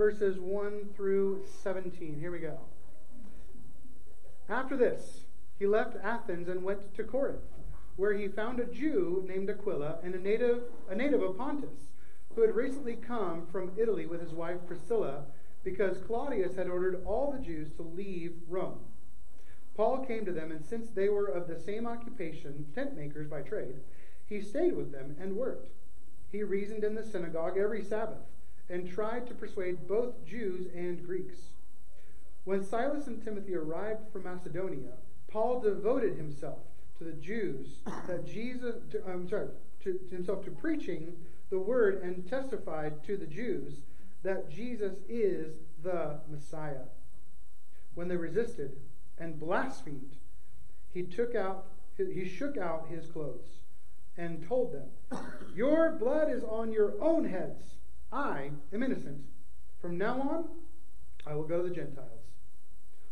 verses 1 through 17. Here we go. After this, he left Athens and went to Corinth, where he found a Jew named Aquila and a native, a native of Pontus, who had recently come from Italy with his wife Priscilla, because Claudius had ordered all the Jews to leave Rome. Paul came to them, and since they were of the same occupation, tent makers by trade, he stayed with them and worked. He reasoned in the synagogue every Sabbath and tried to persuade both Jews and Greeks. When Silas and Timothy arrived from Macedonia, Paul devoted himself to the Jews that Jesus, to, I'm sorry, to, to himself to preaching the word and testified to the Jews that Jesus is the Messiah. When they resisted and blasphemed, he took out he shook out his clothes and told them, Your blood is on your own heads. I am innocent. From now on, I will go to the Gentiles.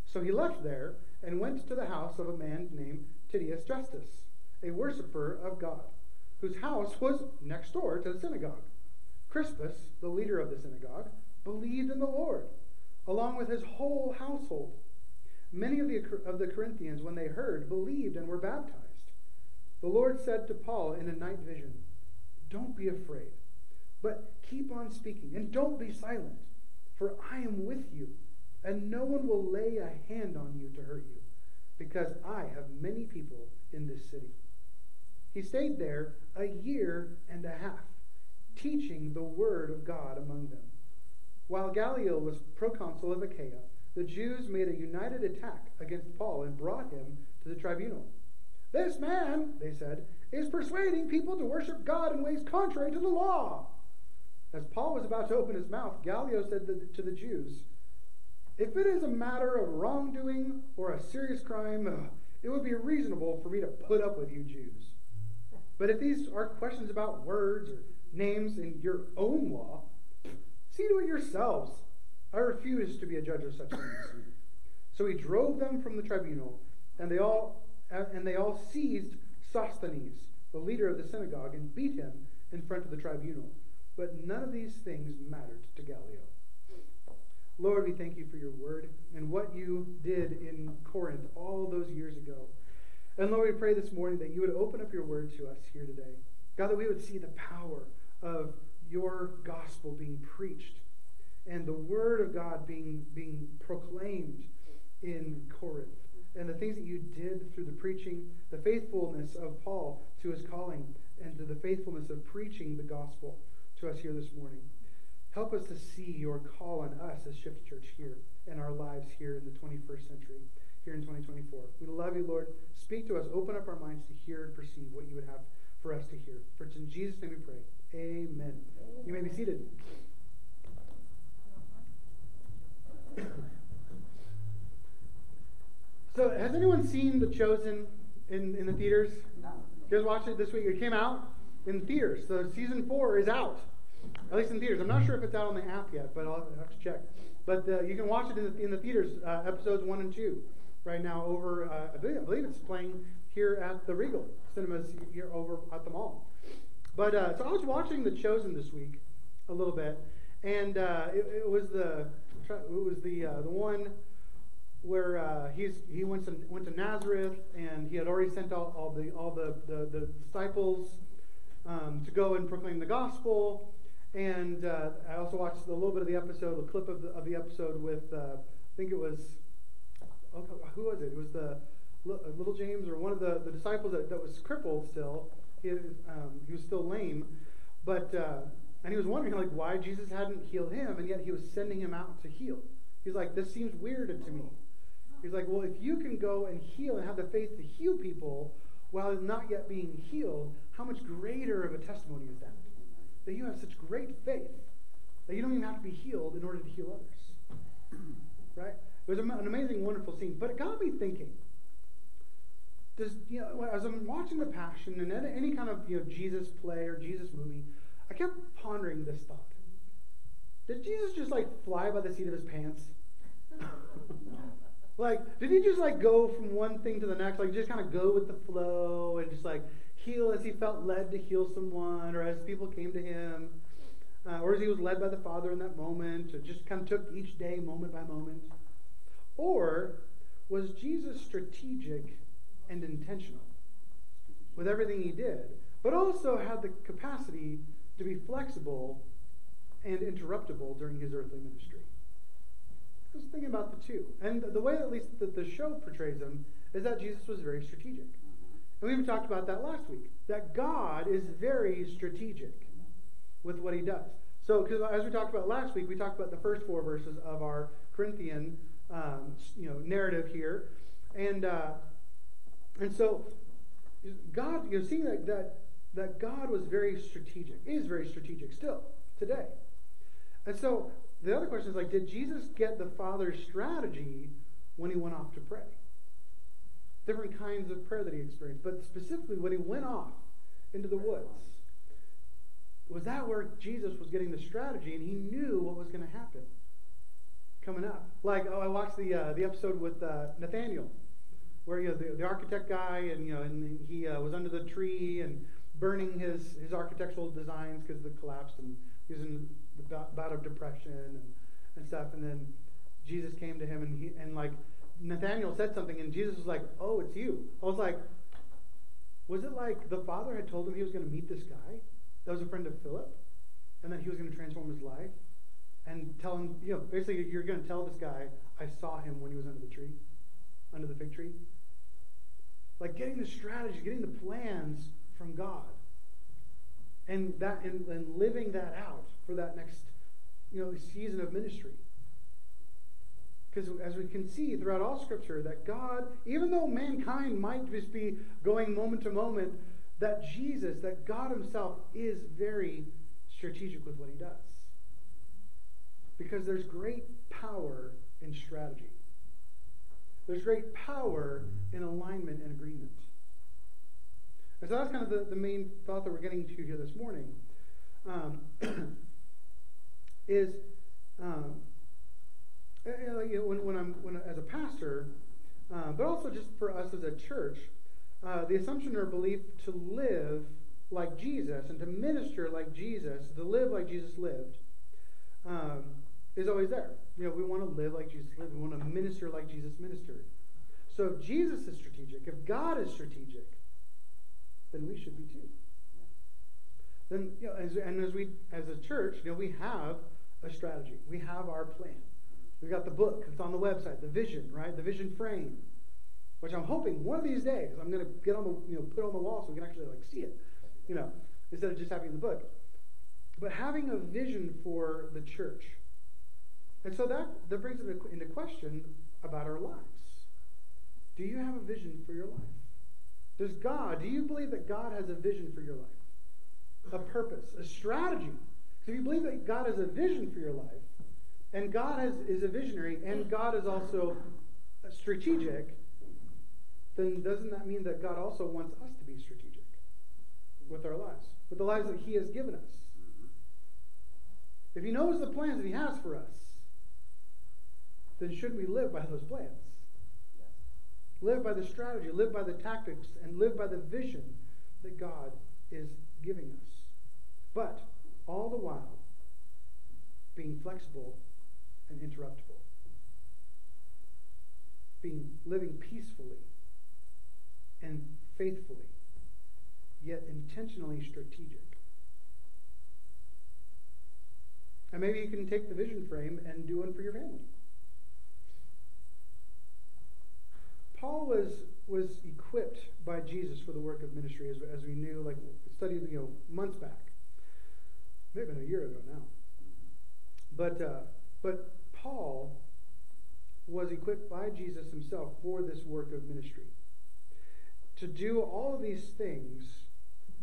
So he left there and went to the house of a man named Titius Justus, a worshiper of God, whose house was next door to the synagogue. Crispus, the leader of the synagogue, believed in the Lord, along with his whole household. Many of the, of the Corinthians, when they heard, believed and were baptized. The Lord said to Paul in a night vision, Don't be afraid, but keep on speaking, and don't be silent, for I am with you, and no one will lay a hand on you to hurt you, because I have many people in this city. He stayed there a year and a half, teaching the word of God among them. While Gallio was proconsul of Achaia, the Jews made a united attack against Paul and brought him to the tribunal. This man, they said, is persuading people to worship God in ways contrary to the law. As Paul was about to open his mouth, Gallio said to the Jews, If it is a matter of wrongdoing or a serious crime, uh, it would be reasonable for me to put up with you Jews. But if these are questions about words or names in your own law, see to it yourselves. I refuse to be a judge of such things. So he drove them from the tribunal, and they all and they all seized Sosthenes, the leader of the synagogue, and beat him in front of the tribunal. But none of these things mattered to Gallio. Lord, we thank you for your word and what you did in Corinth all those years ago. And Lord, we pray this morning that you would open up your word to us here today. God, that we would see the power of your gospel being preached and the word of God being, being proclaimed in Corinth and the things that you did through the preaching, the faithfulness of Paul to his calling, and to the faithfulness of preaching the gospel to us here this morning. Help us to see your call on us as Shift Church here and our lives here in the 21st century, here in 2024. We love you, Lord. Speak to us. Open up our minds to hear and perceive what you would have for us to hear. For it's in Jesus' name we pray. Amen. You may be seated. So, has anyone seen The Chosen in, in the theaters? No. You guys watched it this week? It came out in theaters. So, season four is out, at least in theaters. I'm not sure if it's out on the app yet, but I'll have to check. But uh, you can watch it in the, in the theaters, uh, episodes one and two, right now over, uh, I, believe, I, believe, it's playing here at the Regal Cinemas here over at the mall. But uh, so I was watching The Chosen this week a little bit, and uh, it, it, was the it was the the one where uh, he's, he went to, went to Nazareth and he had already sent out all the, all the, the, the disciples um, to go and proclaim the gospel. And uh, I also watched a little bit of the episode, a clip of the, of the episode with, uh, I think it was, oh, who was it? It was the uh, little James or one of the, the disciples that, that was crippled still. He, um, he was still lame. But, uh, and he was wondering like why Jesus hadn't healed him, and yet he was sending him out to heal. He's like, this seems weird to me. He's like, well, if you can go and heal and have the faith to heal people while not yet being healed, how much greater of a testimony is that? That you have such great faith that you don't even have to be healed in order to heal others. right? It was an amazing, wonderful scene. But it got me thinking. Does, you know, as I'm watching The Passion and any kind of you know, Jesus play or Jesus movie, I kept pondering this thought. Did Jesus just like fly by the seat of his pants? Like, did he just like go from one thing to the next? Like, just kind of go with the flow and just like heal as he felt led to heal someone or as people came to him? Uh, or as he was led by the Father in that moment, or just kind of took each day moment by moment? Or was Jesus strategic and intentional with everything he did, but also had the capacity to be flexible and interruptible during his earthly ministry? Was thinking about the two. And the way, at least, that the show portrays him is that Jesus was very strategic. And we even talked about that last week. That God is very strategic with what he does. So, because as we talked about last week, we talked about the first four verses of our Corinthian, um, you know, narrative here, and uh, and so God, you know, seeing that, that that God was very strategic, is very strategic still today, and so the other question is like, did Jesus get the Father's strategy when he went off to pray? Different kinds of prayer that he experienced, but specifically when he went off into the woods was that where Jesus was getting the strategy and he knew what was going to happen coming up? Like, oh, I watched the uh, the episode with uh, Nathaniel, where you know, the, the architect guy and you know, and he uh, was under the tree and burning his his architectural designs because the collapsed and he was in the bout of depression and, and stuff. And then Jesus came to him and he and like Nathaniel said something and Jesus was like, "Oh, it's you." I was like, was it like the father had told him he was going to meet this guy? that was a friend of Philip, and that he was going to transform his life, and tell him, you know, basically you're going to tell this guy, I saw him when he was under the tree, under the fig tree. Like getting the strategy, getting the plans from God, and that and, and living that out for that next, you know, season of ministry. Because as we can see throughout all Scripture, that God, even though mankind might just be going moment to moment that Jesus, that God Himself is very strategic with what He does. Because there's great power in strategy, there's great power in alignment and agreement. And so that's kind of the, the main thought that we're getting to here this morning. Um, is um, when, when I'm when, as a pastor, uh, but also just for us as a church, uh, the assumption or belief to live like Jesus and to minister like Jesus, to live like Jesus lived, um, is always there. You know, we want to live like Jesus lived. We want to minister like Jesus ministered. So if Jesus is strategic, if God is strategic, then we should be too. Then, you know, as, and as we, as a church, you know, we have a strategy. We have our plan. We got the book. It's on the website. The vision, right? The vision frame which I'm hoping one of these days I'm going to get on the, you know, put on the wall so we can actually like see it, you know, instead of just having the book. But having a vision for the church. And so that, that brings it into question about our lives. Do you have a vision for your life? Does God, do you believe that God has a vision for your life? A purpose, a strategy? If you believe that God has a vision for your life, and God has, is a visionary, and God is also strategic, then doesn't that mean that God also wants us to be strategic with our lives, with the lives that He has given us? If He knows the plans that He has for us, then shouldn't we live by those plans? Live by the strategy, live by the tactics, and live by the vision that God is giving us. But all the while, being flexible and interruptible, being living peacefully and faithfully, yet intentionally strategic. And maybe you can take the vision frame and do one for your family. Paul was was equipped by Jesus for the work of ministry, as, as we knew, like studied you know months back, maybe a year ago now. But uh, but Paul was equipped by Jesus himself for this work of ministry to do all of these things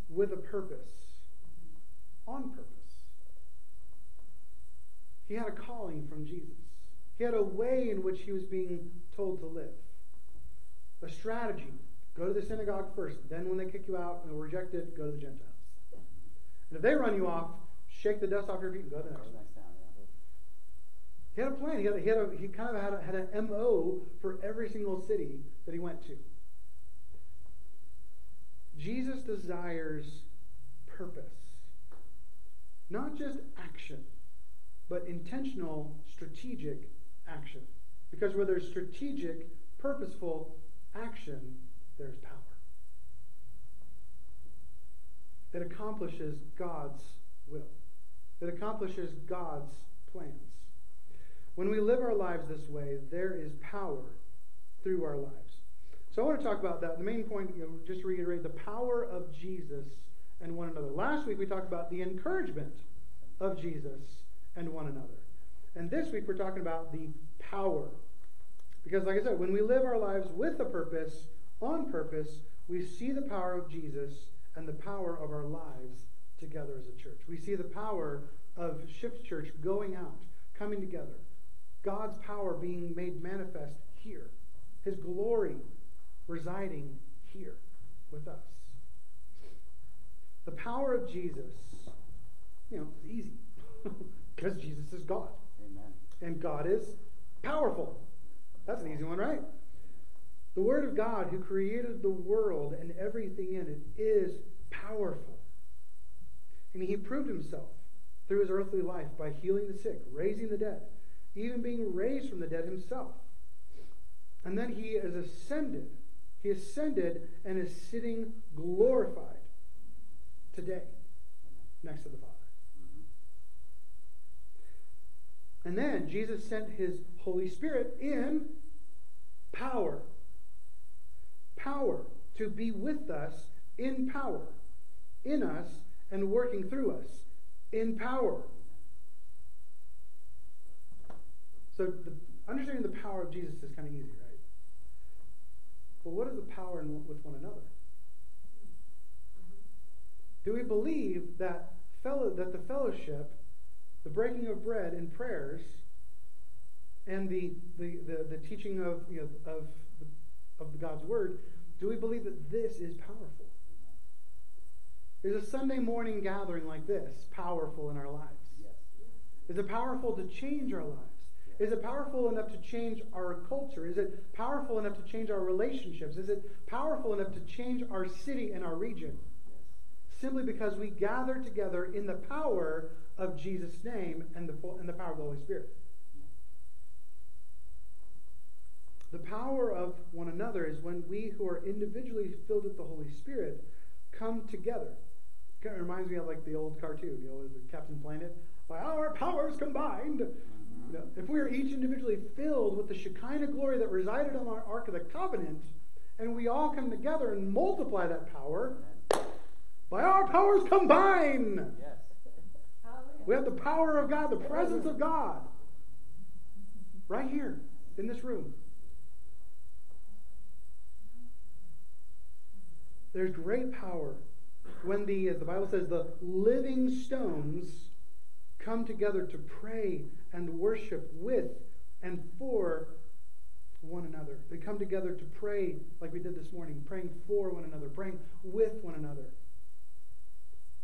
with a purpose, on purpose. He had a calling from Jesus. He had a way in which he was being told to live, a strategy. Go to the synagogue first. Then, when they kick you out and reject it, go to the Gentiles. And if they run you off, shake the dust off your feet and go to the next one. He had a plan. He, had, he, had a, he kind of had, a, had an MO for every single city that he went to. Jesus desires purpose. Not just action, but intentional, strategic action. Because where there's strategic, purposeful action, there's power. It accomplishes God's will, it accomplishes God's plans. When we live our lives this way, there is power through our lives. So I want to talk about that. The main point, you know, just to reiterate, the power of Jesus and one another. Last week we talked about the encouragement of Jesus and one another. And this week we're talking about the power. Because, like I said, when we live our lives with a purpose, on purpose, we see the power of Jesus and the power of our lives together as a church. We see the power of Shift Church going out, coming together. God's power being made manifest here. His glory residing here with us. The power of Jesus, you know, is easy because Jesus is God. Amen. And God is powerful. That's an easy one, right? The Word of God, who created the world and everything in it, is powerful. And He proved Himself through His earthly life by healing the sick, raising the dead, even being raised from the dead Himself. And then He is ascended. He ascended and is sitting glorified today next to the Father. And then Jesus sent his Holy Spirit in power. Power to be with us in power, in us, and working through us in power. So, the, understanding the power of Jesus is kind of easy, right? But what is the power in, with one another? Do we believe that fellow that the fellowship, the breaking of bread and prayers, and the the, the, the teaching of you know, of of God's word, do we believe that this is powerful? Is a Sunday morning gathering like this powerful in our lives? Yes. Is it powerful to change our lives? Is it powerful enough to change our culture? Is it powerful enough to change our relationships? Is it powerful enough to change our city and our region? Simply because we gather together in the power of Jesus' name and the, and the power of the Holy Spirit. The power of one another is when we who are individually filled with the Holy Spirit come together. It reminds me of like the old cartoon, you know, the Captain Planet. By our powers combined, if we are each individually filled with the Shekinah glory that resided on our Ark of the Covenant, and we all come together and multiply that power, by our powers combined, Yes. we have the power of God, the presence of God, right here in this room. There's great power when the, as the Bible says, the living stones come together to pray and worship with and for one another. They come together to pray, like we did this morning, praying for one another, praying with one another,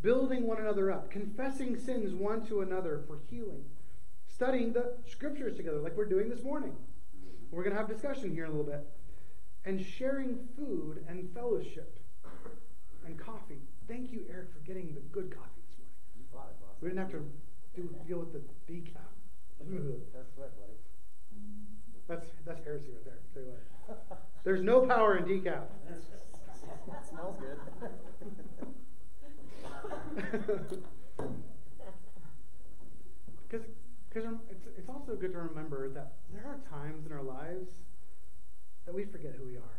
building one another up, confessing sins one to another for healing, studying the scriptures together, like we're doing this morning. We're going to have discussion here in a little bit, and sharing food and fellowship and coffee. Thank you, Eric, for getting the good coffee this morning. We didn't have to do, deal with the decaf. That's right, buddy. That's that's heresy right there. Tell you what. There's no power in decaf. It smells good. Because it's, it's also good to remember that there are times in our lives that we forget who we are.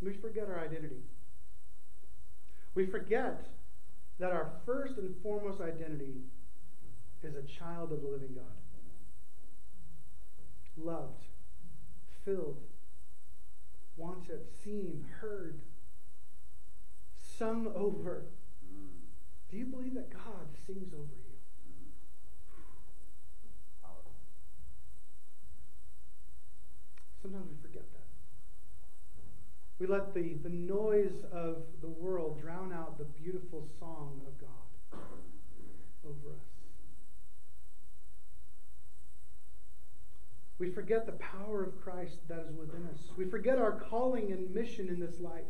We forget our identity. We forget that our first and foremost identity is a child of the living God. Loved, filled, wanted, seen, heard, sung over. Do you believe that God sings over you? Sometimes we forget. We let the, the noise of the world drown out the beautiful song of God over us. We forget the power of Christ that is within us. We forget our calling and mission in this life.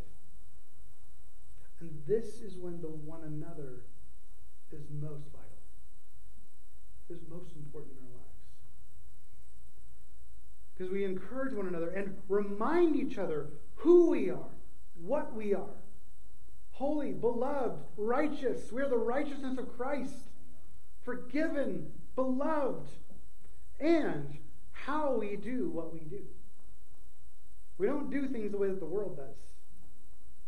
And this is when the one another is most vital, is most important in our lives. Because we encourage one another and remind each other who we are, what we are. Holy, beloved, righteous. We are the righteousness of Christ. Forgiven, beloved, and how we do what we do. We don't do things the way that the world does.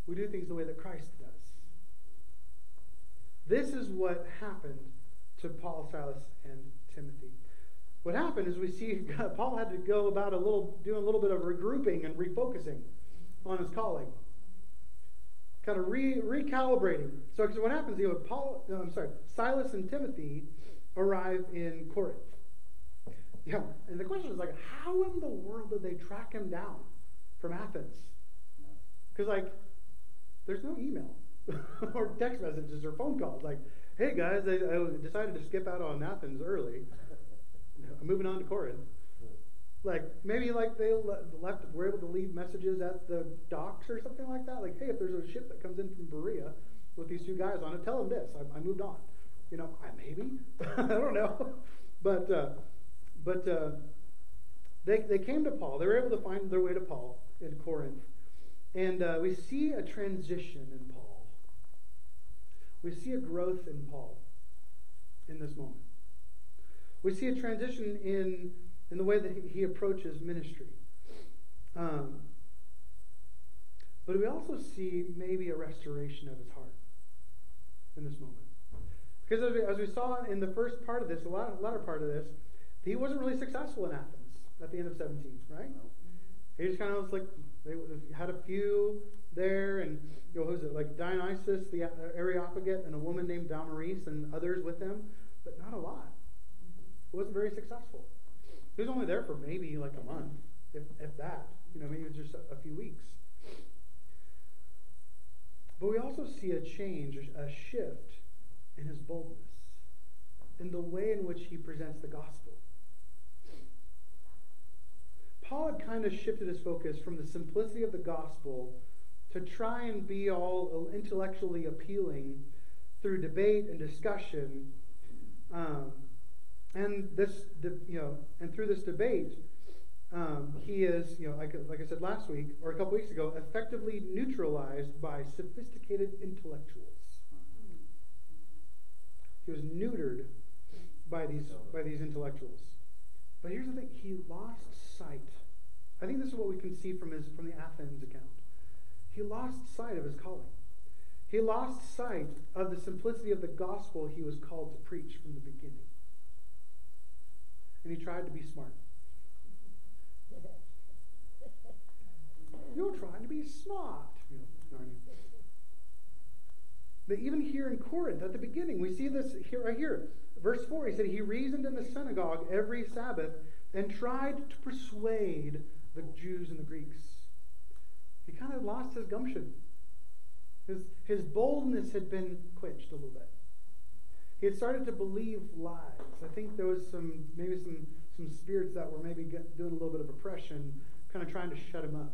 We do things the way that Christ does. This is what happened to Paul, Silas, and Timothy. What happened is we see Paul had to go about a little, doing a little bit of regrouping and refocusing on his calling, kind of re, recalibrating. So, what happens? You know, Paul, no, I'm sorry, Silas and Timothy arrive in Corinth. Yeah, and the question is like, how in the world did they track him down from Athens? Because like, there's no email or text messages or phone calls. Like, hey guys, I, I decided to skip out on Athens early. Moving on to Corinth. Like maybe like they left, were able to leave messages at the docks or something like that. Like, hey, if there's a ship that comes in from Berea with these two guys on it, tell them this. I, I moved on. You know, I, maybe I don't know, but uh, but uh, they they came to Paul. They were able to find their way to Paul in Corinth, and uh, we see a transition in Paul. We see a growth in Paul in this moment. We see a transition in in the way that he approaches ministry. Um, but we also see maybe a restoration of his heart in this moment. Because as we, as we saw in the first part of this, the latter part of this, he wasn't really successful in Athens at the end of 17, right? He just kind of was like, they had a few there, and you know, who was it? Like Dionysus, the Areopagite, and a woman named Damaris, and others with him, but not a lot. It wasn't very successful. He was only there for maybe like a month, if, if that. You know, maybe it was just a, a few weeks. But we also see a change, a shift in his boldness, in the way in which he presents the gospel. Paul had kind of shifted his focus from the simplicity of the gospel to try and be all intellectually appealing through debate and discussion. Um, and this, you know, and through this debate, um, he is, you know, like, like I said last week or a couple weeks ago, effectively neutralized by sophisticated intellectuals. He was neutered by these by these intellectuals. But here's the thing: he lost sight. I think this is what we can see from his from the Athens account. He lost sight of his calling. He lost sight of the simplicity of the gospel he was called to preach from the beginning and he tried to be smart. You're trying to be smart. You know, but even here in Corinth, at the beginning, we see this here right here. Verse 4, he said, He reasoned in the synagogue every Sabbath and tried to persuade the Jews and the Greeks. He kind of lost his gumption. His, his boldness had been quenched a little bit he had started to believe lies. I think there was some maybe some some spirits that were maybe get, doing a little bit of oppression, kind of trying to shut him up,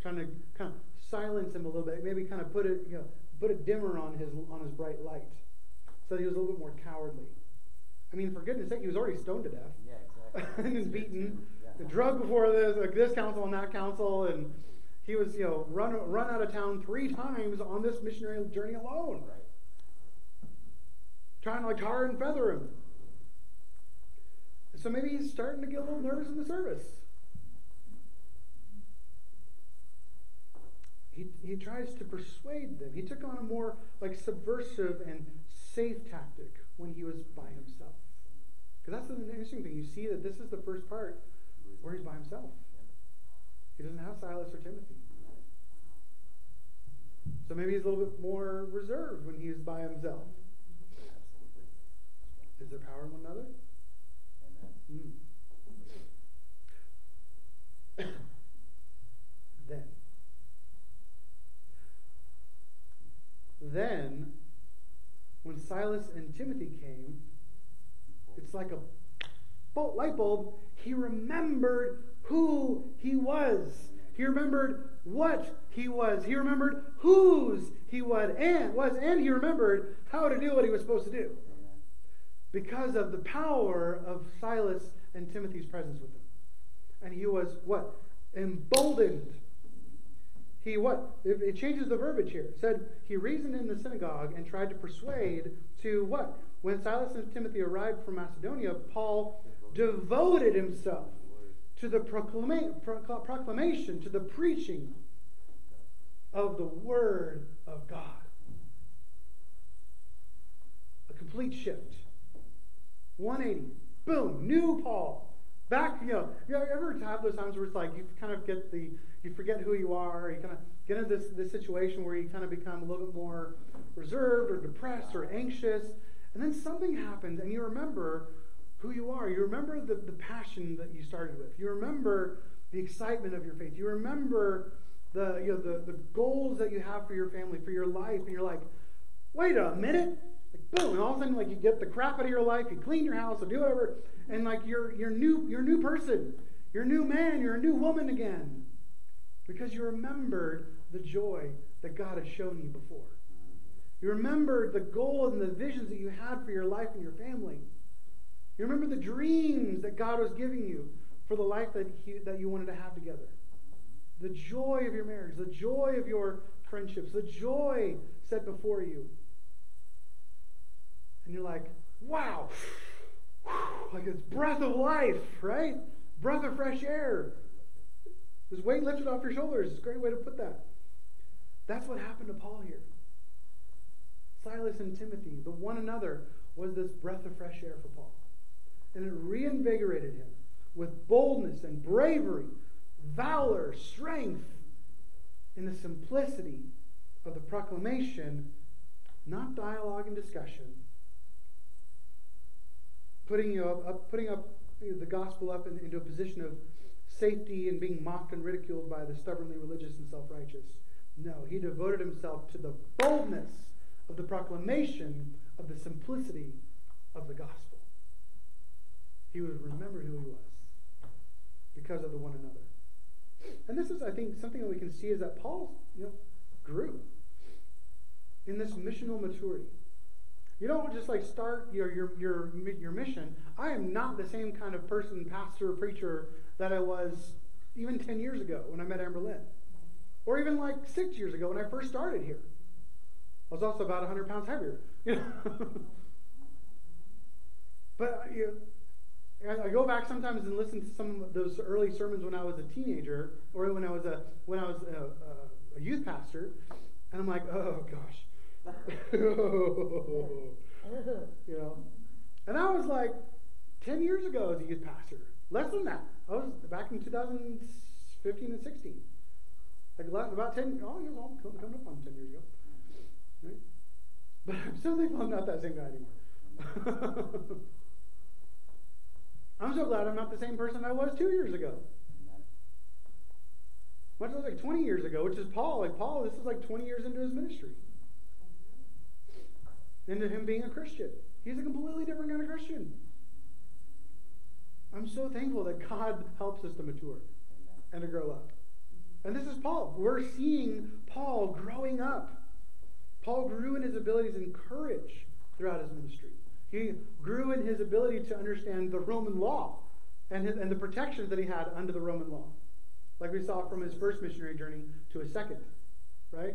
trying to kind of silence him a little bit, maybe kind of put it you know put a dimmer on his on his bright light, so that he was a little bit more cowardly. I mean, for goodness sake, he was already stoned to death. Yeah, exactly. and was beaten, yeah. drugged before this like this council and that council, and he was you know run run out of town three times on this missionary journey alone. Right trying to like tar and feather him. So maybe he's starting to get a little nervous in the service. He, he tries to persuade them. He took on a more like subversive and safe tactic when he was by himself. Because that's the interesting thing. You see that this is the first part where he's by himself. He doesn't have Silas or Timothy. So maybe he's a little bit more reserved when he's by himself. Is there power in one another? Amen. Mm. then. Then, when Silas and Timothy came, it's like a light bulb. He remembered who he was. He remembered what he was. He remembered whose he was and was, and he remembered how to do what he was supposed to do. Because of the power of Silas and Timothy's presence with them. And he was what? Emboldened. He what? It, it changes the verbiage here. It said he reasoned in the synagogue and tried to persuade to what? When Silas and Timothy arrived from Macedonia, Paul devoted himself to the proclama- proclamation, to the preaching of the Word of God. A complete shift. 180. Boom. New Paul. Back, you know, you ever have those times where it's like you kind of get the, you forget who you are, you kind of get into this, this situation where you kind of become a little bit more reserved or depressed or anxious, and then something happens and you remember who you are. You remember the, the passion that you started with. You remember the excitement of your faith. You remember the, you know, the, the goals that you have for your family, for your life, and you're like, wait a minute. Like boom, and all of a sudden like you get the crap out of your life, you clean your house or do whatever, and like you're you're new you're a new person. You're a new man, you're a new woman again. Because you remembered the joy that God has shown you before. You remembered the goals and the visions that you had for your life and your family. You remember the dreams that God was giving you for the life that, he, that you wanted to have together. The joy of your marriage, the joy of your friendships, the joy set before you. And you're like, wow, like it's breath of life, right? Breath of fresh air. This weight lifted off your shoulders. It's a great way to put that. That's what happened to Paul here. Silas and Timothy, the one another, was this breath of fresh air for Paul and it reinvigorated him with boldness and bravery, valor, strength, in the simplicity of the proclamation, not dialogue and discussion, putting, you up, up putting up the gospel up in, into a position of safety and being mocked and ridiculed by the stubbornly religious and self righteous. No, he devoted himself to the boldness of the proclamation of the simplicity of the gospel he would remember who he was because of the one another. And this is, I think, something that we can see is that Paul, you know, grew in this missional maturity. You don't just like start your, your, your, your mission. I am not the same kind of person, pastor, preacher that I was even 10 years ago when I met Amber Lynn. Or even like six years ago when I first started here. I was also about 100 pounds heavier. You know? but uh, you know, I go back sometimes and listen to some of those early sermons when I was a teenager or when I was a when I was a, a youth pastor, and I'm like, oh gosh, you know, and I was like ten years ago as a youth pastor, less than that. I was back in 2015 and 16, like about ten. Oh, you know, coming up on ten years ago, right? But I'm still thinking I'm not that same guy anymore. I'm so glad I'm not the same person I was two years ago. Much like 20 years ago, which is Paul. Like Paul, this is like 20 years into his ministry. Into him being a Christian. He's a completely different kind of Christian. I'm so thankful that God helps us to mature and to grow up. And this is Paul. We're seeing Paul growing up. Paul grew in his abilities and courage throughout his ministry. He grew in his ability to understand the Roman law and, his, and the protections that he had under the Roman law. Like we saw from his first missionary journey to his second, right?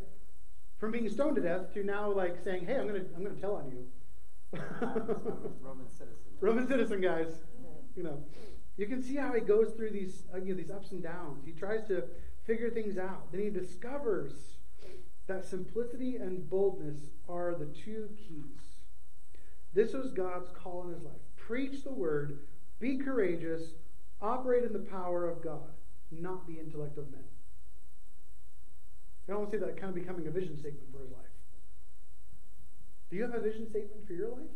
From being stoned to death to now like saying, hey, I'm going to I'm gonna tell on you. Roman citizen. Roman citizen, guys. You know, you can see how he goes through these, uh, you know, these ups and downs. He tries to figure things out. Then he discovers that simplicity and boldness are the two keys this was God's call in his life. Preach the word, be courageous, operate in the power of God, not the intellect of men. I almost see that kind of becoming a vision statement for his life. Do you have a vision statement for your life?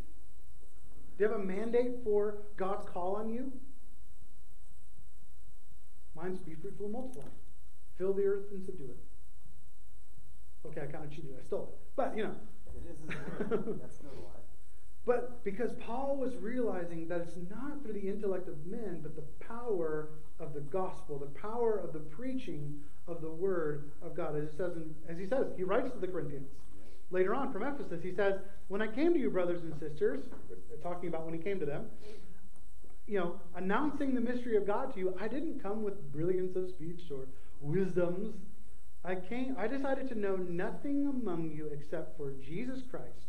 Do you have a mandate for God's call on you? Mine's be fruitful and multiply. Fill the earth and subdue it. Okay, I kind of cheated. I stole it. But, you know. It is his word. That's. But because Paul was realizing that it's not through the intellect of men, but the power of the gospel, the power of the preaching of the word of God. As, it says in, as he says, he writes to the Corinthians. Later on from Ephesus, he says, When I came to you, brothers and sisters, talking about when he came to them, you know, announcing the mystery of God to you, I didn't come with brilliance of speech or wisdoms. I came I decided to know nothing among you except for Jesus Christ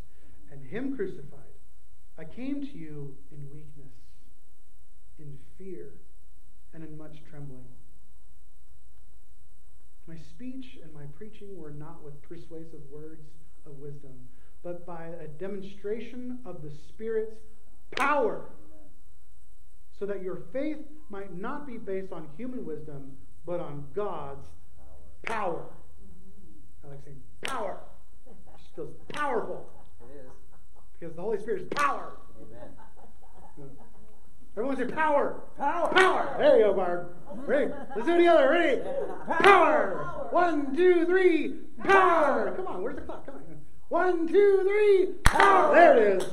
and him crucified. I came to you in weakness, in fear, and in much trembling. My speech and my preaching were not with persuasive words of wisdom, but by a demonstration of the Spirit's power, so that your faith might not be based on human wisdom, but on God's power. I like saying power. Just feels powerful. Because the Holy Spirit is power. Amen. Everyone say power. Power. Power. There you go, Barb. Ready? Let's do it together. Ready? Power. One, two, three. Power. Come on. Where's the clock? Come on. One, two, three. Power. There it is.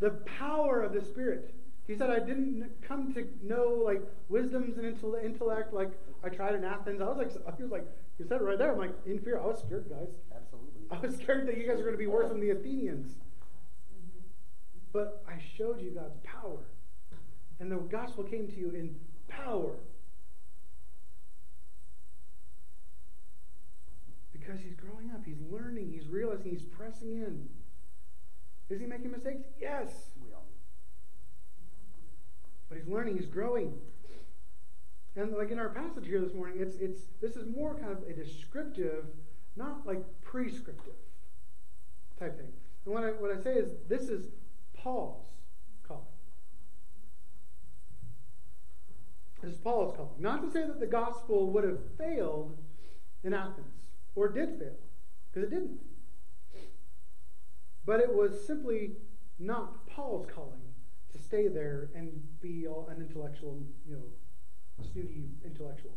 The power of the Spirit. He said, I didn't come to know like wisdoms and intellect like I tried in Athens. I was like, he was like, you said it right there. I'm like, in fear. I was scared, guys. Absolutely. I was scared that you guys were going to be worse than the Athenians. But I showed you God's power. And the gospel came to you in power. Because he's growing up, he's learning, he's realizing, he's pressing in. Is he making mistakes? Yes. We all. But he's learning, he's growing. And like in our passage here this morning, it's it's this is more kind of a descriptive, not like prescriptive type thing. And what I what I say is this is Paul's calling. This is Paul's calling. Not to say that the gospel would have failed in Athens, or did fail, because it didn't. But it was simply not Paul's calling to stay there and be all an intellectual, you know, snooty intellectual.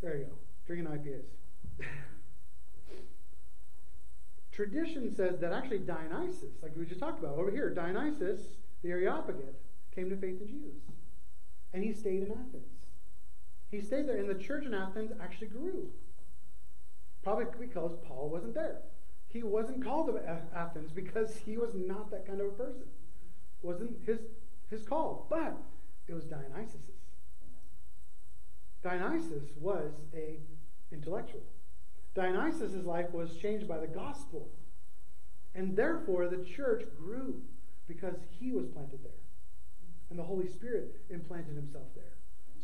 There you go. Drinking IPAs. Tradition says that actually Dionysus, like we just talked about over here, Dionysus, the Areopagite, came to faith in Jesus. And he stayed in Athens. He stayed there, and the church in Athens actually grew. Probably because Paul wasn't there. He wasn't called to Athens because he was not that kind of a person. Wasn't his his call. But it was Dionysus's. Dionysus was a intellectual. Dionysus' life was changed by the gospel. And therefore the church grew because he was planted there. And the Holy Spirit implanted himself there.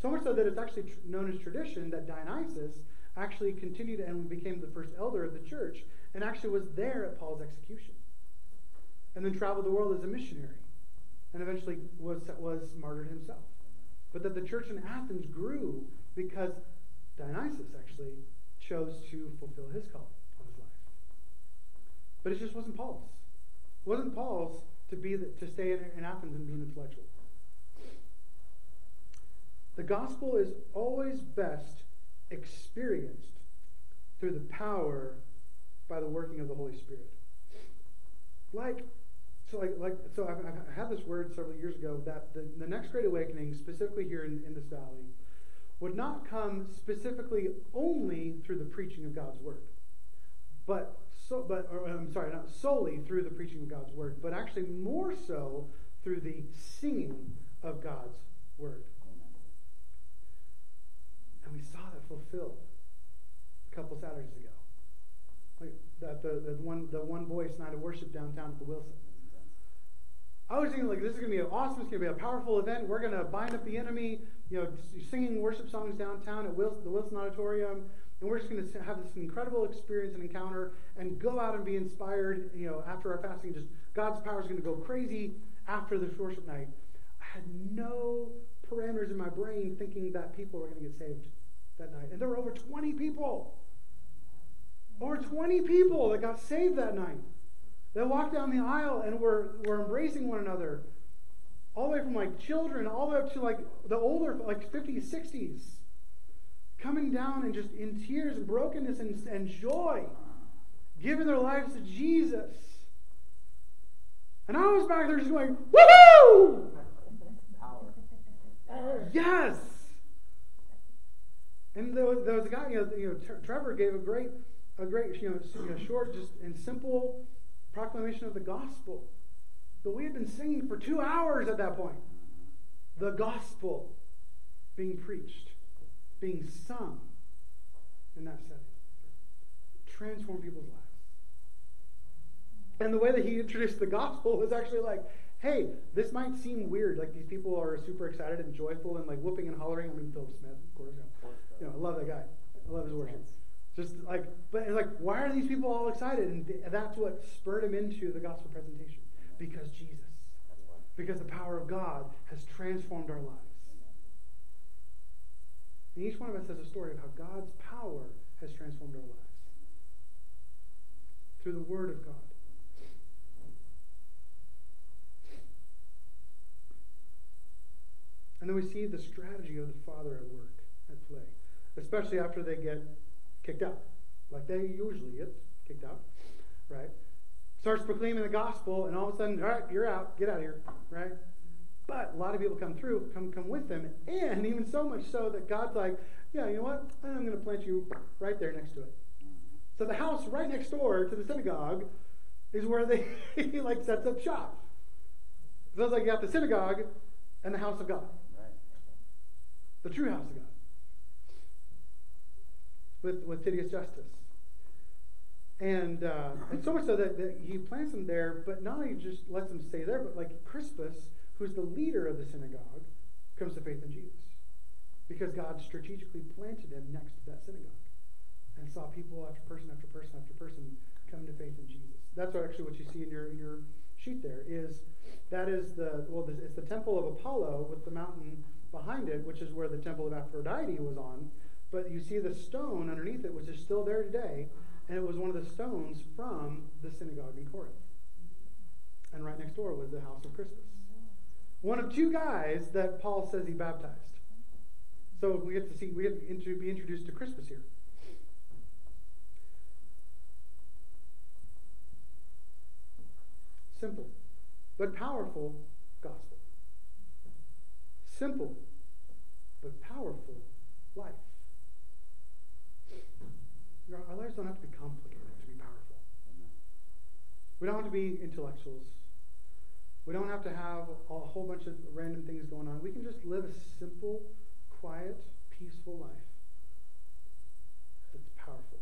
So much so that it's actually tr- known as tradition that Dionysus actually continued and became the first elder of the church and actually was there at Paul's execution. And then traveled the world as a missionary and eventually was, was martyred himself. But that the church in Athens grew because Dionysus actually chose to fulfill his call on his life. But it just wasn't Paul's. It wasn't Paul's to be the, to stay in, in Athens and be an intellectual. The gospel is always best experienced through the power by the working of the Holy Spirit. Like, so like, like so I've, I've had this word several years ago that the, the next great awakening, specifically here in, in this valley, would not come specifically only through the preaching of God's word, but so, but or, I'm sorry, not solely through the preaching of God's word, but actually more so through the singing of God's word. And we saw that fulfilled a couple Saturdays ago. Like that the, the one the one voice night of worship downtown at the Wilson. I was thinking like this is gonna be awesome. It's gonna be a powerful event. We're gonna bind up the enemy. You know, singing worship songs downtown at Wilson, the Wilson Auditorium, and we're just gonna have this incredible experience and encounter, and go out and be inspired. You know, after our fasting, just God's power is gonna go crazy after this worship night. I had no parameters in my brain thinking that people were gonna get saved that night, and there were over 20 people. Over 20 people that got saved that night. They walked down the aisle and were, were embracing one another. All the way from like children, all the way up to like the older, like 50s, 60s. Coming down and just in tears and brokenness and, and joy. Giving their lives to Jesus. And I was back there just going, woohoo! Yes. And there was, there was a guy, you know, you know Trevor gave a great, a great, you know, you know, short, just and simple proclamation of the gospel. But we had been singing for two hours at that point. The gospel being preached, being sung in that setting, transform people's lives. And the way that he introduced the gospel was actually like, hey, this might seem weird. Like these people are super excited and joyful and like whooping and hollering. I mean, Philip Smith, of course. You know, I love that guy. I love his worship. Just like, but like, why are these people all excited? And th- that's what spurred him into the gospel presentation. Because Jesus. Because the power of God has transformed our lives. And each one of us has a story of how God's power has transformed our lives. Through the Word of God. And then we see the strategy of the Father at work, at play, especially after they get kicked out, like they usually get kicked out, right? Starts proclaiming the gospel, and all of a sudden, all right, you're out, get out of here, right? But a lot of people come through, come come with them, and even so much so that God's like, yeah, you know what? I'm going to plant you right there next to it. So the house right next door to the synagogue is where they he like sets up shop. So it's like you got the synagogue and the house of God Right. the true house of God, with with Titius Justus, and uh, and so much so that, that he plants them there, but not only just lets them stay there, but like Crispus, who's the leader of the synagogue, comes to faith in Jesus, because God strategically planted him next to that synagogue, and saw people after person after person after person come to faith in Jesus. That's what- actually what you see in your in your sheet there is that is the well it's the temple of Apollo with the mountain behind it, which is where the temple of Aphrodite was on. But you see the stone underneath it, which is still there today, and it was one of the stones from the synagogue in Corinth. And right next door was the house of Crispus, one of two guys that Paul says he baptized. So we get to see we get to be introduced to Crispus here. Simple, but powerful gospel. Simple, but powerful life. Our lives don't have to be complicated to be powerful. We don't have to be intellectuals. We don't have to have a whole bunch of random things going on. We can just live a simple, quiet, peaceful life that's powerful.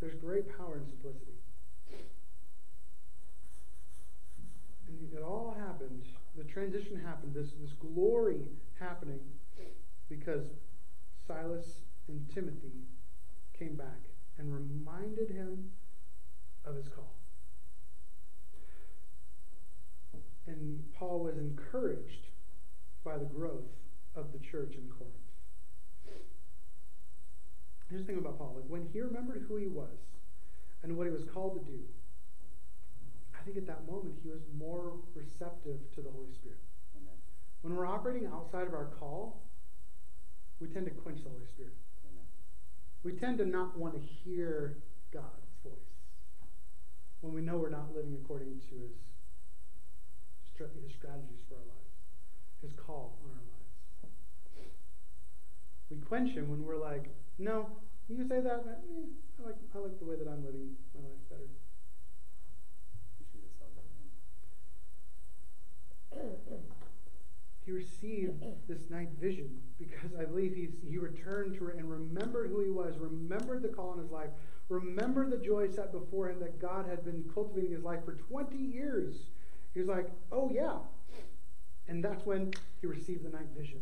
There's great power in simplicity. And it all happened, the transition happened, this, this glory happening because Silas and Timothy came back and reminded him of his call. And Paul was encouraged by the growth of the church in Corinth. Here's the thing about Paul. Like when he remembered who he was and what he was called to do, I think at that moment he was more receptive to the Holy Spirit. Amen. When we're operating outside of our call, we tend to quench the Holy Spirit. Amen. We tend to not want to hear God's voice when we know we're not living according to His, his strategies for our lives, His call on our lives. We quench Him when we're like, no, you say that, but, eh, I like I like the way that I'm living my life better. He received this night vision because I believe he's, he returned to it and remembered who he was, remembered the call in his life, remembered the joy set before him that God had been cultivating his life for 20 years. He was like, oh, yeah. And that's when he received the night vision.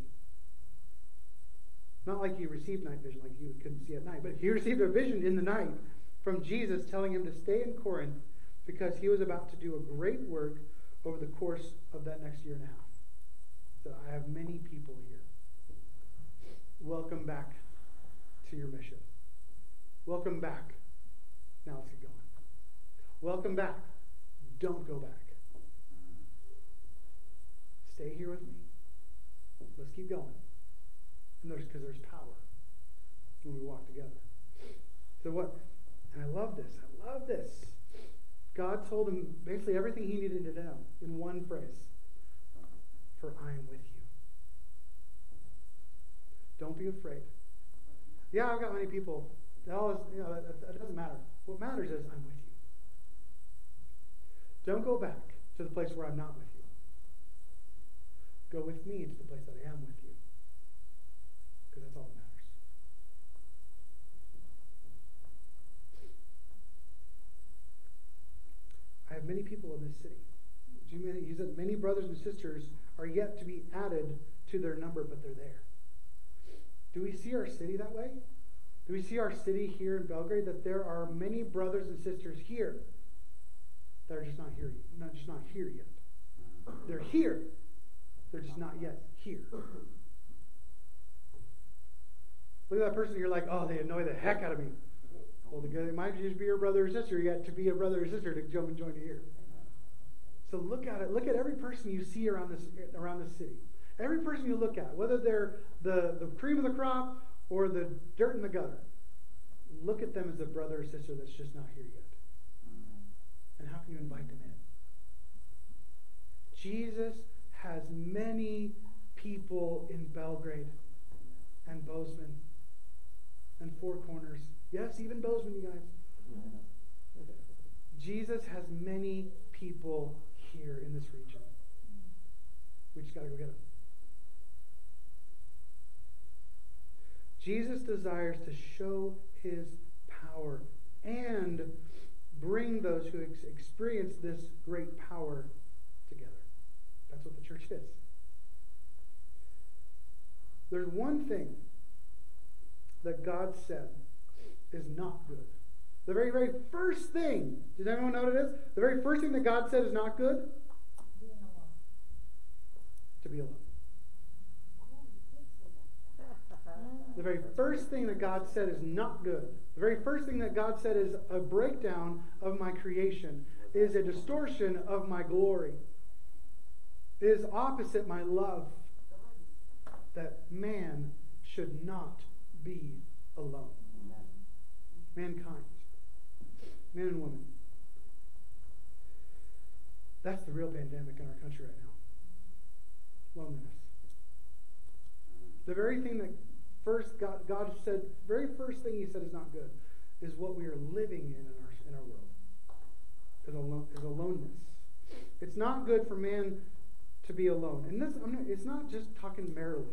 Not like he received night vision, like you couldn't see at night, but he received a vision in the night from Jesus telling him to stay in Corinth because he was about to do a great work over the course of that next year and a half. So I have many people here. Welcome back to your mission. Welcome back. Now let's get going. Welcome back. Don't go back. Stay here with me. Let's keep going. And there's because there's power when we walk together. So what? And I love this. I love this. God told him basically everything he needed to know in one phrase For I am with you. Don't be afraid. Yeah, I've got many people. That, all is, you know, that, that doesn't matter. What matters is I'm with you. Don't go back to the place where I'm not with you. Go with me to the place that I am with you. Because that's all that matters. I have many people in this city. He said many brothers and sisters are yet to be added to their number, but they're there. Do we see our city that way? Do we see our city here in Belgrade that there are many brothers and sisters here that are just not here, not just not here yet? They're here. They're just not yet here. Look at that person. You're like, oh, they annoy the heck out of me. Well, they might just be your brother or sister yet to be a brother or sister to jump and join you here. So look at it. Look at every person you see around this around this city. Every person you look at, whether they're the, the cream of the crop or the dirt in the gutter, look at them as a brother or sister that's just not here yet. And how can you invite them in? Jesus has many people in Belgrade and Bozeman and Four Corners. Yes, even Bozeman, you guys. Jesus has many people here in this region. We just got to go get them. Jesus desires to show his power and bring those who ex- experience this great power together. That's what the church is. There's one thing that God said is not good. The very, very first thing, does anyone know what it is? The very first thing that God said is not good? To be alone. The very first thing that God said is not good. The very first thing that God said is a breakdown of my creation, is a distortion of my glory, is opposite my love. That man should not be alone. Mankind, men and women. That's the real pandemic in our country right now loneliness. The very thing that first God, God said, very first thing He said is not good, is what we are living in in our, in our world, is, alone, is aloneness. It's not good for man to be alone. And this, I'm not, it's not just talking merrily.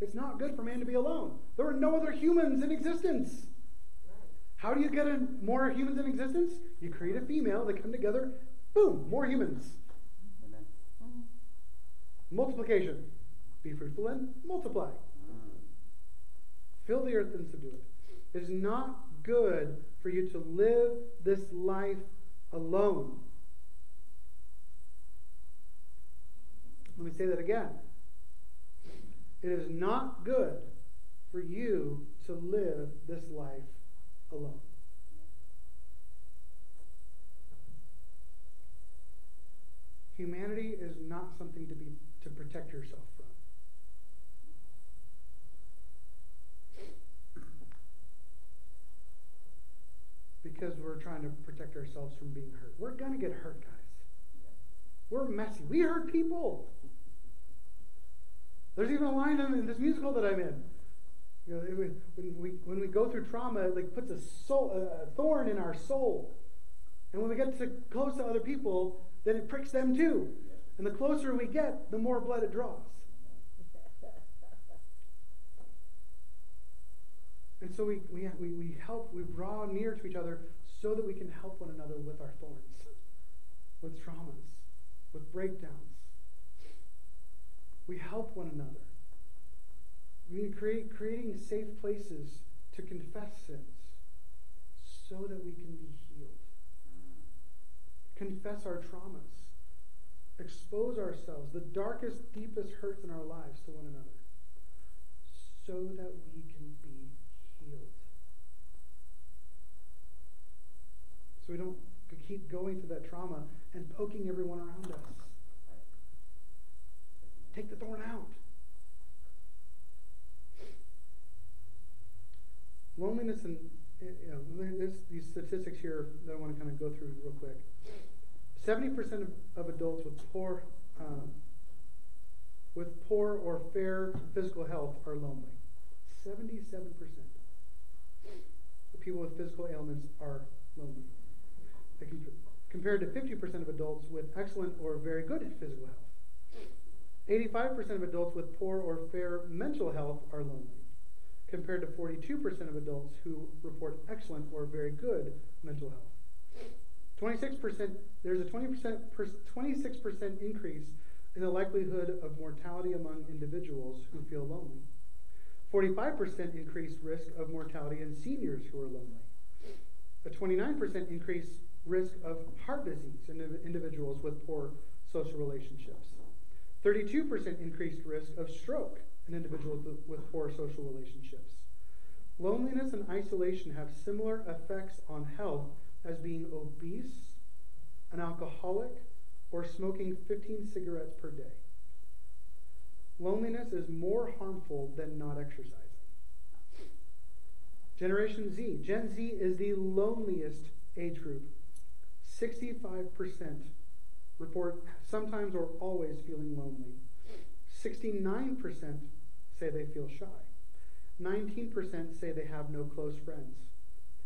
It's not good for man to be alone. There are no other humans in existence. How do you get more humans in existence? You create a female, they come together, boom, more humans. Amen. Multiplication. Be fruitful and multiply. Fill the earth and subdue it. It is not good for you to live this life alone. Let me say that again. It is not good for you to live this life alone. Humanity is not something to be to protect yourself from. Because we're trying to protect ourselves from being hurt. We're going to get hurt, guys. We're messy. We hurt people. There's even a line in this musical that I'm in. You know, when we when we go through trauma, it like puts a soul, a thorn in our soul, and when we get to close to other people, then it pricks them too. And the closer we get, the more blood it draws. And so we, we, we, we help, we draw near to each other so that we can help one another with our thorns, with traumas, with breakdowns. We help one another. We need create creating safe places to confess sins so that we can be healed. Confess our traumas. Expose ourselves, the darkest, deepest hurts in our lives to one another, so that we can be healed. So we don't keep going through that trauma and poking everyone around us. Take the thorn out. Loneliness and you know, there's these statistics here that I want to kind of go through real quick. 70% of, of adults with poor, uh, with poor or fair physical health are lonely. 77% of people with physical ailments are lonely. Compared to 50% of adults with excellent or very good physical health. 85% of adults with poor or fair mental health are lonely compared to 42% of adults who report excellent or very good mental health. 26%, there's a 20%, 26% increase in the likelihood of mortality among individuals who feel lonely. 45% increased risk of mortality in seniors who are lonely. A 29% increase risk of heart disease in individuals with poor social relationships. 32% increased risk of stroke in individuals with poor social relationships. Loneliness and isolation have similar effects on health as being obese, an alcoholic, or smoking 15 cigarettes per day. Loneliness is more harmful than not exercising. Generation Z. Gen Z is the loneliest age group. 65% report sometimes or always feeling lonely. 69% say they feel shy. 19% say they have no close friends.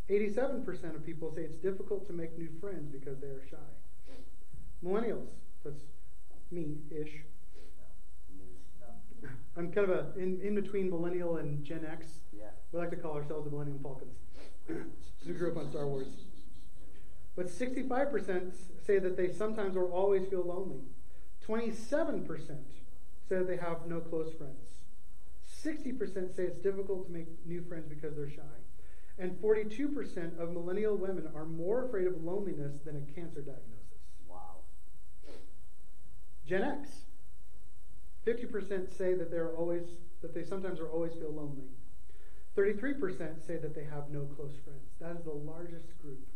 87% of people say it's difficult to make new friends because they are shy. Millennials, that's me ish. I'm kind of a in, in between millennial and Gen X. Yeah. We like to call ourselves the Millennium Falcons. we grew up on Star Wars. But 65% say that they sometimes or always feel lonely. 27% say that they have no close friends. 60% say it's difficult to make new friends because they're shy. And 42% of millennial women are more afraid of loneliness than a cancer diagnosis. Wow. Gen X. 50% say that they're always that they sometimes or always feel lonely. 33% say that they have no close friends. That is the largest group.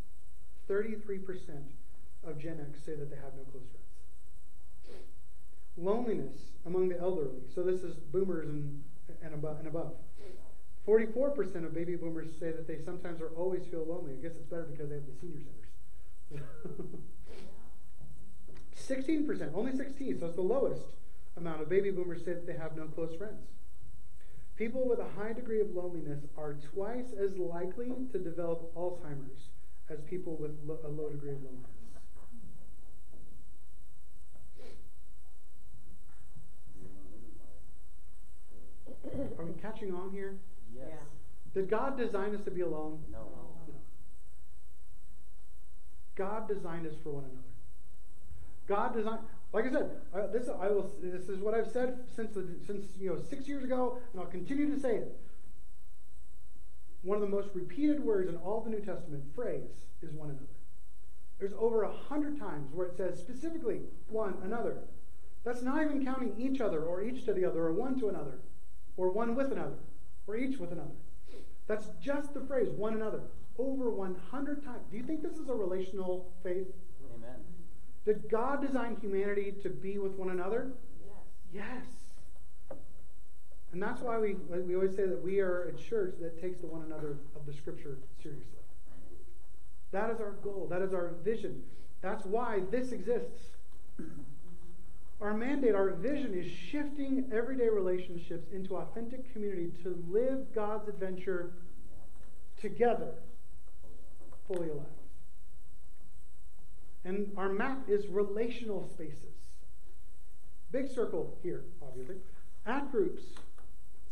33% of Gen X say that they have no close friends. Loneliness among the elderly. So this is boomers and and above. And above. 44% of baby boomers say that they sometimes or always feel lonely. I guess it's better because they have the senior centers. 16%, only 16, so it's the lowest amount of baby boomers say that they have no close friends. People with a high degree of loneliness are twice as likely to develop Alzheimer's as people with lo- a low degree of loneliness. Are we catching on here? Yes. Did God design us to be alone? No. No. God designed us for one another. God designed, like I said, I, this I will. This is what I've said since the, since you know six years ago, and I'll continue to say it. One of the most repeated words in all the New Testament phrase is one another. There's over a hundred times where it says specifically one another. That's not even counting each other or each to the other or one to another or one with another, or each with another. That's just the phrase, one another, over 100 times. Do you think this is a relational faith? Amen. Did God design humanity to be with one another? Yes. Yes. And that's why we, we always say that we are a church that takes the one another of the Scripture seriously. That is our goal. That is our vision. That's why this exists. Our mandate, our vision is shifting everyday relationships into authentic community to live God's adventure together, fully alive. And our map is relational spaces. Big circle here, obviously. At groups.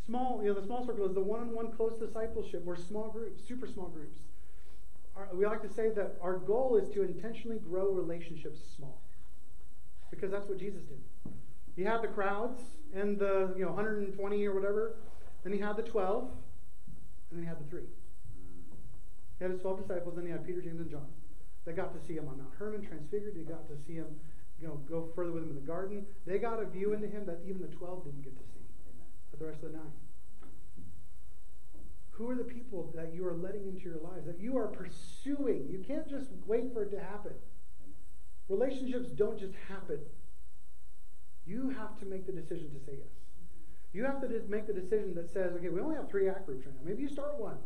Small, you know, the small circle is the one on one close discipleship. We're small groups, super small groups. Our, we like to say that our goal is to intentionally grow relationships small because that's what Jesus did. He had the crowds and the you know 120 or whatever. Then he had the 12, and then he had the three. He had his 12 disciples, then he had Peter, James, and John. They got to see him on Mount Hermon, transfigured. They got to see him you know, go further with him in the garden. They got a view into him that even the 12 didn't get to see, but the rest of the nine. Who are the people that you are letting into your lives, that you are pursuing? You can't just wait for it to happen. Relationships don't just happen. You have to make the decision to say yes. You have to make the decision that says, okay, we only have three act groups right now. Maybe you start one.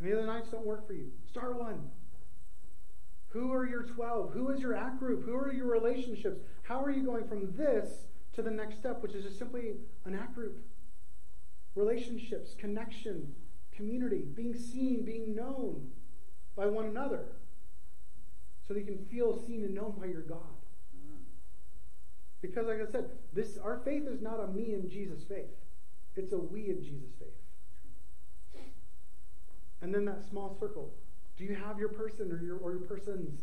Maybe the nights don't work for you. Start one. Who are your 12? Who is your act group? Who are your relationships? How are you going from this to the next step, which is just simply an act group? Relationships, connection, community, being seen, being known by one another. So they can feel seen and known by your God. Because, like I said, this our faith is not a me and Jesus faith. It's a we and Jesus faith. And then that small circle. Do you have your person or your or your persons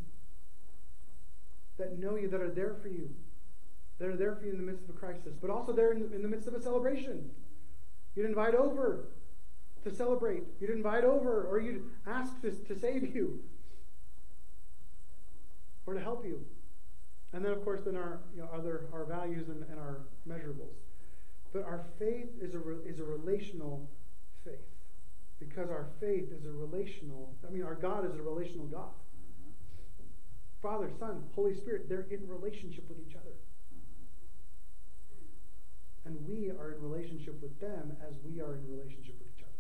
that know you, that are there for you, that are there for you in the midst of a crisis, but also there in, in the midst of a celebration? You'd invite over to celebrate. You'd invite over, or you'd ask to, to save you, or to help you. And then, of course, then our you know, other our values and, and our measurables. But our faith is a re- is a relational faith because our faith is a relational. I mean, our God is a relational God. Father, Son, Holy Spirit, they're in relationship with each other. And we are in relationship with them as we are in relationship with each other.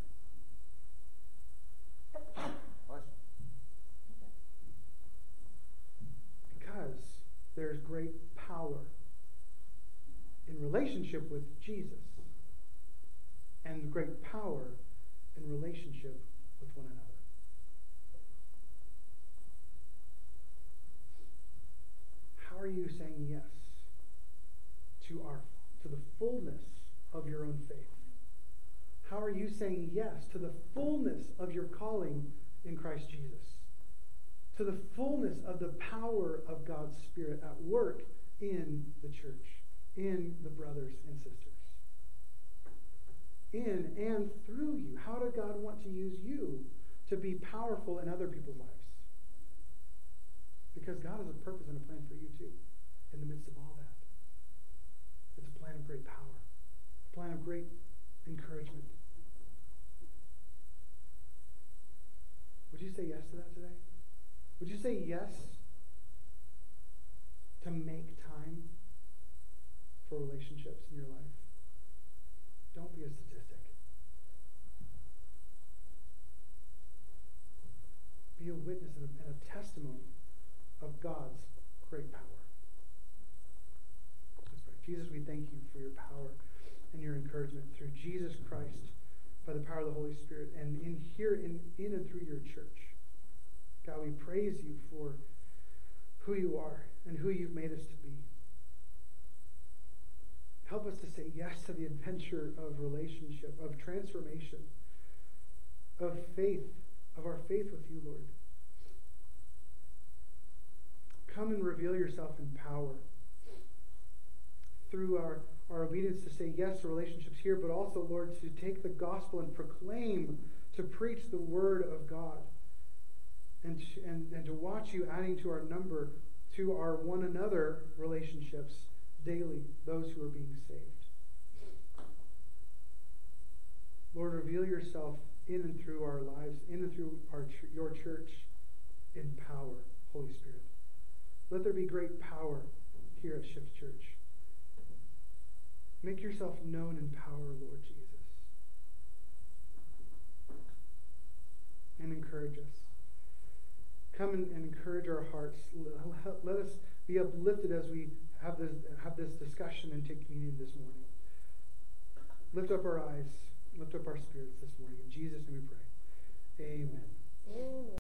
Because there's great power in relationship with Jesus and great power in relationship with one another. How are you saying yes to our to the fullness of your own faith? How are you saying yes to the fullness of your calling in Christ Jesus? To the fullness of the power of God's Spirit at work in the church, in the brothers and sisters. In and through you. How does God want to use you to be powerful in other people's lives? Because God has a purpose and a plan for you too, in the midst of all that. It's a plan of great power, a plan of great encouragement. Would you say yes to that today? Would you say yes to make time for relationships in your life? Don't be a statistic. Be a witness and a, and a testimony of God's great power. Jesus, we thank you for your power and your encouragement through Jesus Christ by the power of the Holy Spirit and in here in, in and through your church. God, we praise you for who you are and who you've made us to be. Help us to say yes to the adventure of relationship, of transformation, of faith, of our faith with you, Lord. Come and reveal yourself in power through our, our obedience to say yes to relationships here, but also, Lord, to take the gospel and proclaim, to preach the word of God and, and, and to watch you adding to our number, to our one another relationships daily, those who are being saved. Lord, reveal yourself in and through our lives, in and through our, your church in power, Holy Spirit. Let there be great power here at Shift Church. Make yourself known in power, Lord Jesus. And encourage us come and, and encourage our hearts. Let, us be uplifted as we have this, have this discussion and take communion this morning. Lift up our eyes, lift up our spirits this morning. In Jesus' name we pray. Amen. Amen.